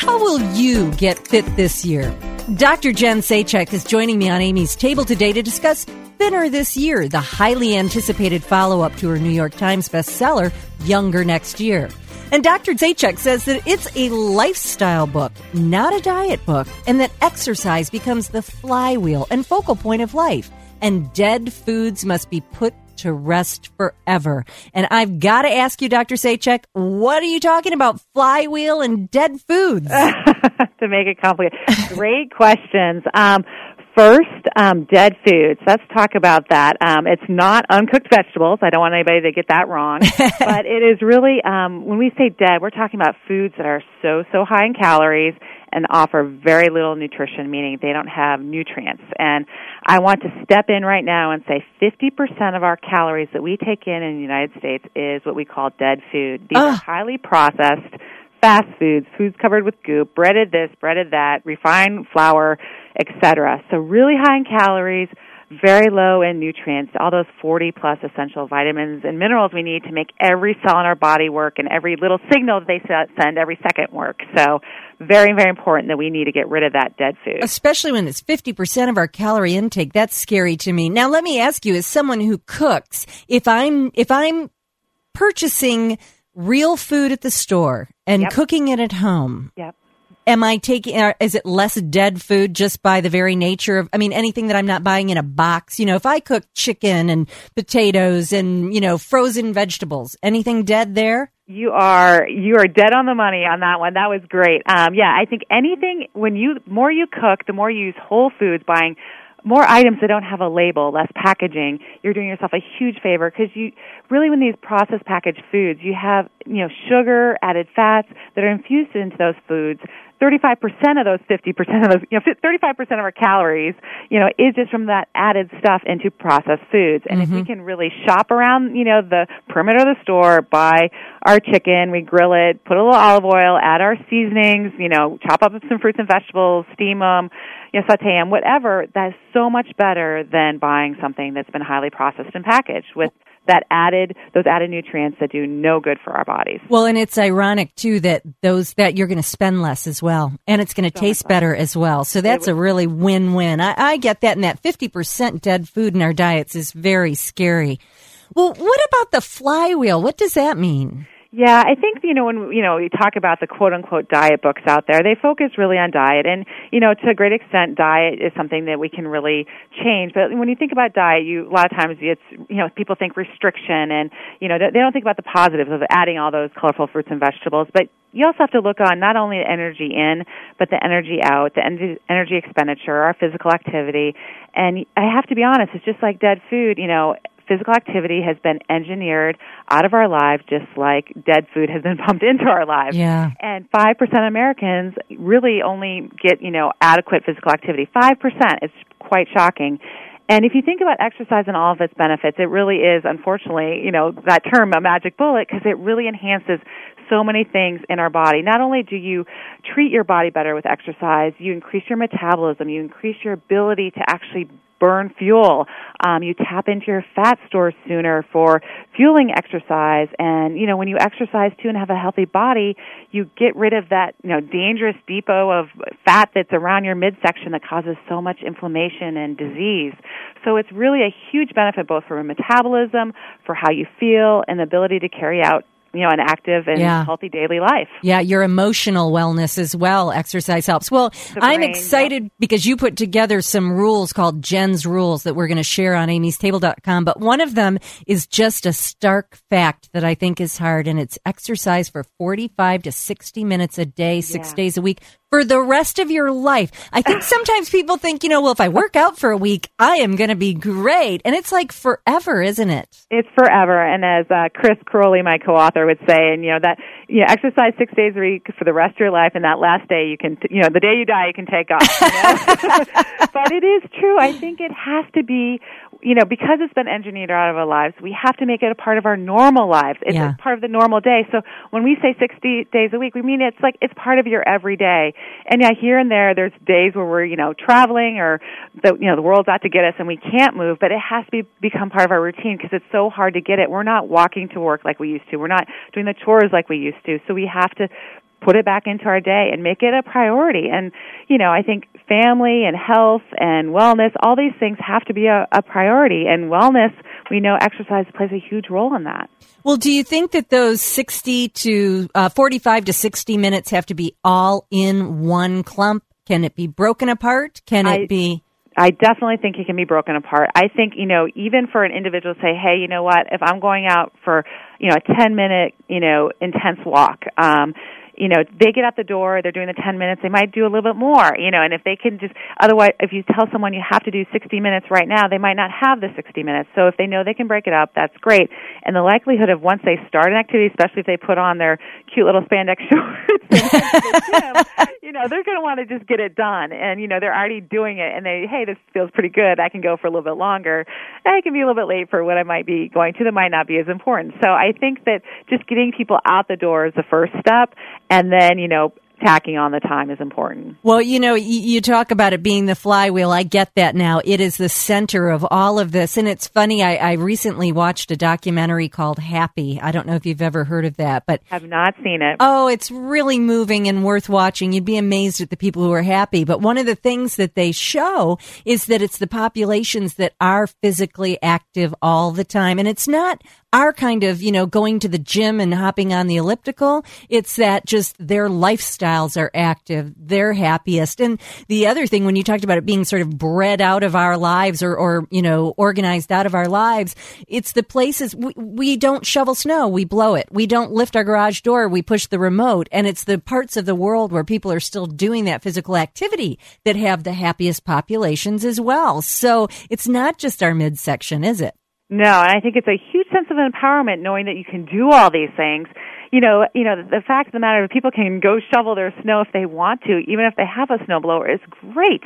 How will you get fit this year? Dr. Jen Sacheck is joining me on Amy's table today to discuss Thinner This Year, the highly anticipated follow up to her New York Times bestseller, Younger Next Year. And Dr. Sacheck says that it's a lifestyle book, not a diet book, and that exercise becomes the flywheel and focal point of life. And dead foods must be put to rest forever. And I've got to ask you, Dr. Sacheck, what are you talking about? Flywheel and dead foods? to make it complicated. Great questions. Um, First, um, dead foods. Let's talk about that. Um, it's not uncooked vegetables. I don't want anybody to get that wrong. but it is really, um, when we say dead, we're talking about foods that are so, so high in calories and offer very little nutrition, meaning they don't have nutrients. And I want to step in right now and say 50% of our calories that we take in in the United States is what we call dead food. These are highly processed fast foods, foods covered with goop, breaded this, breaded that, refined flour, etc. So really high in calories, very low in nutrients, all those 40 plus essential vitamins and minerals we need to make every cell in our body work and every little signal that they send every second work. So very, very important that we need to get rid of that dead food. Especially when it's 50% of our calorie intake. That's scary to me. Now let me ask you, as someone who cooks, if I'm, if I'm purchasing real food at the store and Yep. cooking it at home, Yep. am I taking, uh, is it less dead food just by the very nature of, I mean, anything that I'm not buying in a box? You know, if I cook chicken and potatoes and, you know, frozen vegetables, anything dead there? You are you are dead on the money on that one. That was great. Um, yeah, I think anything when you more you cook, the more you use whole foods, buying more items that don't have a label, less packaging, you're doing yourself a huge favor because you really when these processed packaged foods, you have you know sugar, added fats that are infused into those foods. 35% of those 50% of those, you know, 35% of our calories, you know, is just from that added stuff into processed foods. And if we mm-hmm. can really shop around, you know, the perimeter of the store, buy our chicken, we grill it, put a little olive oil, add our seasonings, you know, chop up some fruits and vegetables, steam them, you know, saute them, whatever, that is so much better than buying something that's been highly processed and packaged with that added, those added nutrients that do no good for our bodies. Well, and it's ironic too that those that you're going to spend less as well, and it's going to taste better as well. So that's a really win-win. I, I get that, and that 50% dead food in our diets is very scary. Well, what about the flywheel? What does that mean? Yeah, I think you know when you know you talk about the quote unquote diet books out there, they focus really on diet, and you know to a great extent, diet is something that we can really change. But when you think about diet, you a lot of times it's you know people think restriction, and you know they don't think about the positives of adding all those colorful fruits and vegetables. But you also have to look on not only the energy in, but the energy out, the energy, energy expenditure, our physical activity. And I have to be honest, it's just like dead food. You know, physical activity has been engineered out of our lives just like dead food has been pumped into our lives. Yeah. And 5% of Americans really only get, you know, adequate physical activity. 5%. It's quite shocking. And if you think about exercise and all of its benefits, it really is, unfortunately, you know, that term, a magic bullet, because it really enhances so many things in our body. Not only do you treat your body better with exercise, you increase your metabolism, you increase your ability to actually burn fuel. Um, you tap into your fat stores sooner for fueling exercise. And, you know, when you exercise too and have a healthy body, you get rid of that, you know, dangerous depot of fat that's around your midsection that causes so much inflammation and disease. So it's really a huge benefit both for metabolism, for how you feel, and the ability to carry out you know, an active and Yeah. healthy daily life. Yeah, your emotional wellness as well. Exercise helps. Well, I'm brain, excited because you put together some rules called Jen's rules that we're going to share on amystable.com. But one of them is just a stark fact that I think is hard, and it's exercise for 45 to 60 minutes a day, six Yeah. days a week for the rest of your life. I think sometimes people think, you know, well, if I work out for a week, I am going to be great. And it's like forever, isn't it? It's forever, and as uh, Chris Crowley, my co-author, would say, and you know that you know, exercise six days a week for the rest of your life, and that last day you can, you know, the day you die, you can take off. You know? but it is true. I think it has to be, you know, because it's been engineered out of our lives. We have to make it a part of our normal lives. It's Yeah. part of the normal day. So when we say sixty days a week, we mean it's like it's part of your everyday. And yeah, here and there, there's days where we're, you know, traveling or the, you know, the world's out to get us and we can't move, but it has to be, become part of our routine because it's so hard to get it. We're not walking to work like we used to. We're not doing the chores like we used to. So we have to put it back into our day and make it a priority. And, you know, I think family and health and wellness, all these things have to be a, a priority. And wellness, we know exercise plays a huge role in that. Well, do you think that those 60 to uh, 45 to 60 minutes have to be all in one clump? Can it be broken apart? Can it I, be? I definitely think it can be broken apart. I think, you know, even for an individual to say, hey, you know what, if I'm going out for, you know, a 10 minute, you know, intense walk, um, you know, they get out the door, they're doing the 10 minutes, they might do a little bit more, you know, and if they can just, otherwise, if you tell someone you have to do 60 minutes right now, they might not have the 60 minutes. So if they know they can break it up, that's great. And the likelihood of once they start an activity, especially if they put on their cute little spandex shorts, you know, they're going to want to just get it done. And, you know, they're already doing it and they, hey, this feels pretty good. I can go for a little bit longer. I can be a little bit late for what I might be going to that might not be as important. So I think that just getting people out the door is the first step and then you know tacking on the time is important. Well, you know, you, you, talk about it being the flywheel. I get that now. It is the center of all of this. And it's funny, I, I recently watched a documentary called Happy. I don't know if you've ever heard of that, but. I've not seen it. Oh, it's really moving and worth watching. You'd be amazed at the people who are happy. But one of the things that they show is that it's the populations that are physically active all the time. And it's not our kind of, you know, going to the gym and hopping on the elliptical. It's that just their lifestyles are active. They're happiest. And the other thing, when you talked about it being sort of bred out of our lives or, or you know, organized out of our lives, it's the places we, we don't shovel snow. We blow it. We don't lift our garage door. We push the remote. And it's the parts of the world where people are still doing that physical activity that have the happiest populations as well. So it's not just our midsection, is it? No, and I think it's a huge sense of empowerment knowing that you can do all these things. You know, you know, the fact of the matter is people can go shovel their snow if they want to, even if they have a snowblower is great.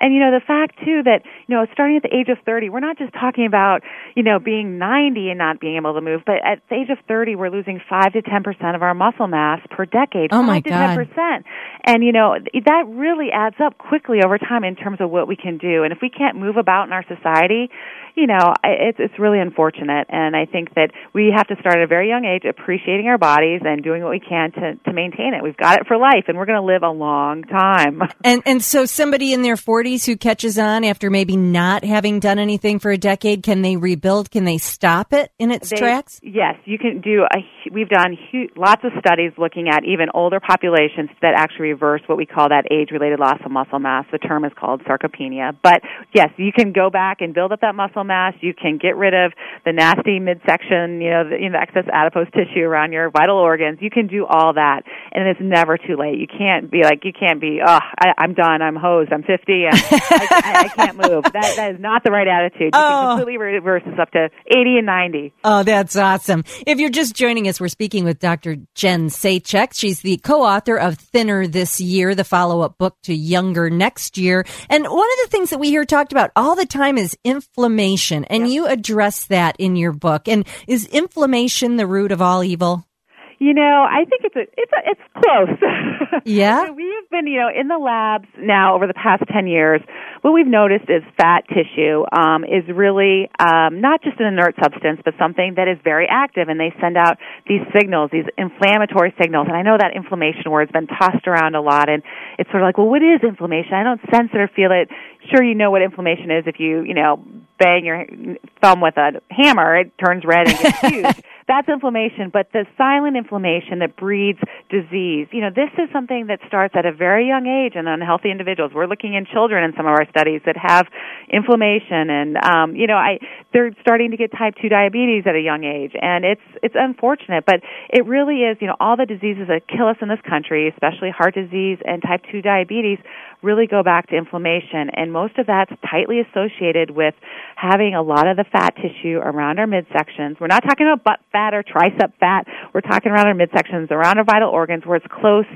And you know, the fact too that, you know, starting at the age of 30, we're not just talking about, you know, being 90 and not being able to move, but at the age of 30, we're losing 5 to 10% of our muscle mass per decade. Oh my 5 to God. 10%. And you know, that really adds up quickly over time in terms of what we can do. And if we can't move about in our society, you know, it's it's really unfortunate, and I think that we have to start at a very young age appreciating our bodies and doing what we can to to maintain it. We've got it for life, and we're going to live a long time. And and so somebody in their 40s who catches on after maybe not having done anything for a decade, can they rebuild? Can they stop it in its they, tracks? Yes, you can do a. We've done huge, lots of studies looking at even older populations that actually reverse what we call that age-related loss of muscle mass. The term is called sarcopenia. But yes, you can go back and build up that muscle mass. You can get rid of the nasty midsection, you know, the, you know, excess adipose tissue around your vital organs. You can do all that, and it's never too late. You can't be like, you can't be, oh, I, I'm done. I'm hosed. I'm 50, and I, I, I can't move. That that is not the right attitude. You Oh. can completely reverse this up to 80 and 90. Oh, that's awesome. If you're just joining us, we're speaking with Dr. Jen Sacheck. She's the co-author of Thinner This Year, the follow-up book to Younger Next Year. And one of the things that we hear talked about all the time is inflammation. And you address that in your book. And is inflammation the root of all evil? You know, I think it's a, it's a, it's close. Yeah? So we've been, you know, in the labs now over the past 10 years. What we've noticed is fat tissue um, is really um, not just an inert substance, but something that is very active, and they send out these signals, these inflammatory signals. And I know that inflammation word's been tossed around a lot, and it's sort of like, well, what is inflammation? I don't sense it or feel it. Sure, you know what inflammation is if you, you know, bang your thumb with a hammer, it turns red and gets huge. That's inflammation, but the silent inflammation that breeds disease, you know, this is something that starts at a very young age in unhealthy individuals. We're looking in children in some of our studies that have inflammation and, um, you know, I, they're starting to get type 2 diabetes at a young age and it's, it's unfortunate, but it really is, you know, all the diseases that kill us in this country, especially heart disease and type 2 diabetes, really go back to inflammation and most of that's tightly associated with having a lot of the fat tissue around our midsections. We're not talking about butt fat or tricep fat. We're talking around our midsections, around our vital organs where it's close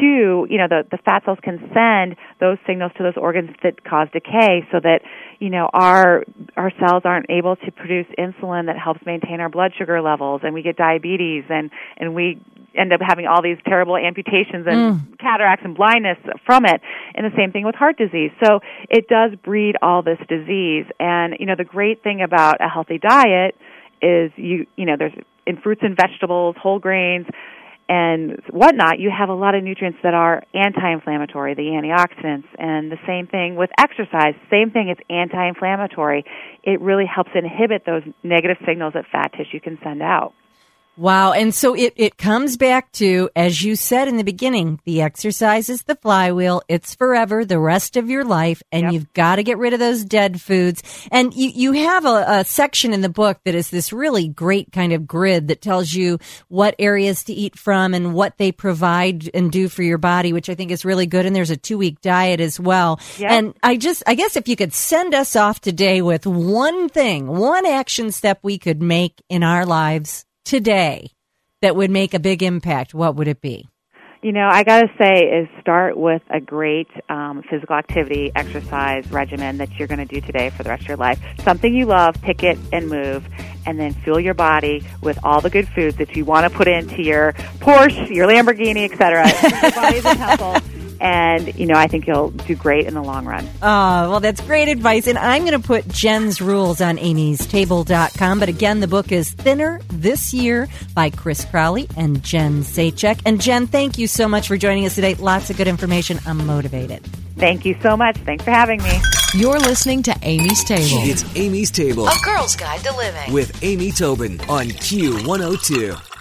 to, you know, the, the fat cells can send those signals to those organs that cause decay so that, you know, our, our cells aren't able to produce insulin that helps maintain our blood sugar levels and we get diabetes and, and we end up having all these terrible amputations and mm. cataracts and blindness from it. And the same thing with heart disease. So it does breed all this disease. And, you know, the great thing about a healthy diet is you, you know, there's in fruits and vegetables, whole grains, and whatnot, you have a lot of nutrients that are anti-inflammatory, the antioxidants, and the same thing with exercise. Same thing, it's anti-inflammatory. It really helps inhibit those negative signals that fat tissue can send out. Wow. And so it, it comes back to, as you said in the beginning, the exercise is the flywheel. It's forever, the rest of your life. And yep. you've got to get rid of those dead foods. And you, you have a, a, section in the book that is this really great kind of grid that tells you what areas to eat from and what they provide and do for your body, which I think is really good. And there's a two week diet as well. Yep. And I just, I guess if you could send us off today with one thing, one action step we could make in our lives today that would make a big impact, what would it be? You know, I got to say is start with a great um, physical activity exercise regimen that you're going to do today for the rest of your life. Something you love, pick it and move, and then fuel your body with all the good foods that you want to put into your Porsche, your Lamborghini, etc. your body's a temple and you know I think you'll do great in the long run. Oh, well, that's great advice, and I'm going to put Jen's rules on Amy'sTable.com. But again, the book is Thinner This Year by Chris Crowley and Jen Sacheck. And Jen, thank you so much for joining us today. Lots of good information. I'm motivated. Thank you so much. Thanks for having me. You're listening to Amy's Table. It's Amy's Table, a girl's guide to living with Amy Tobin on Q102.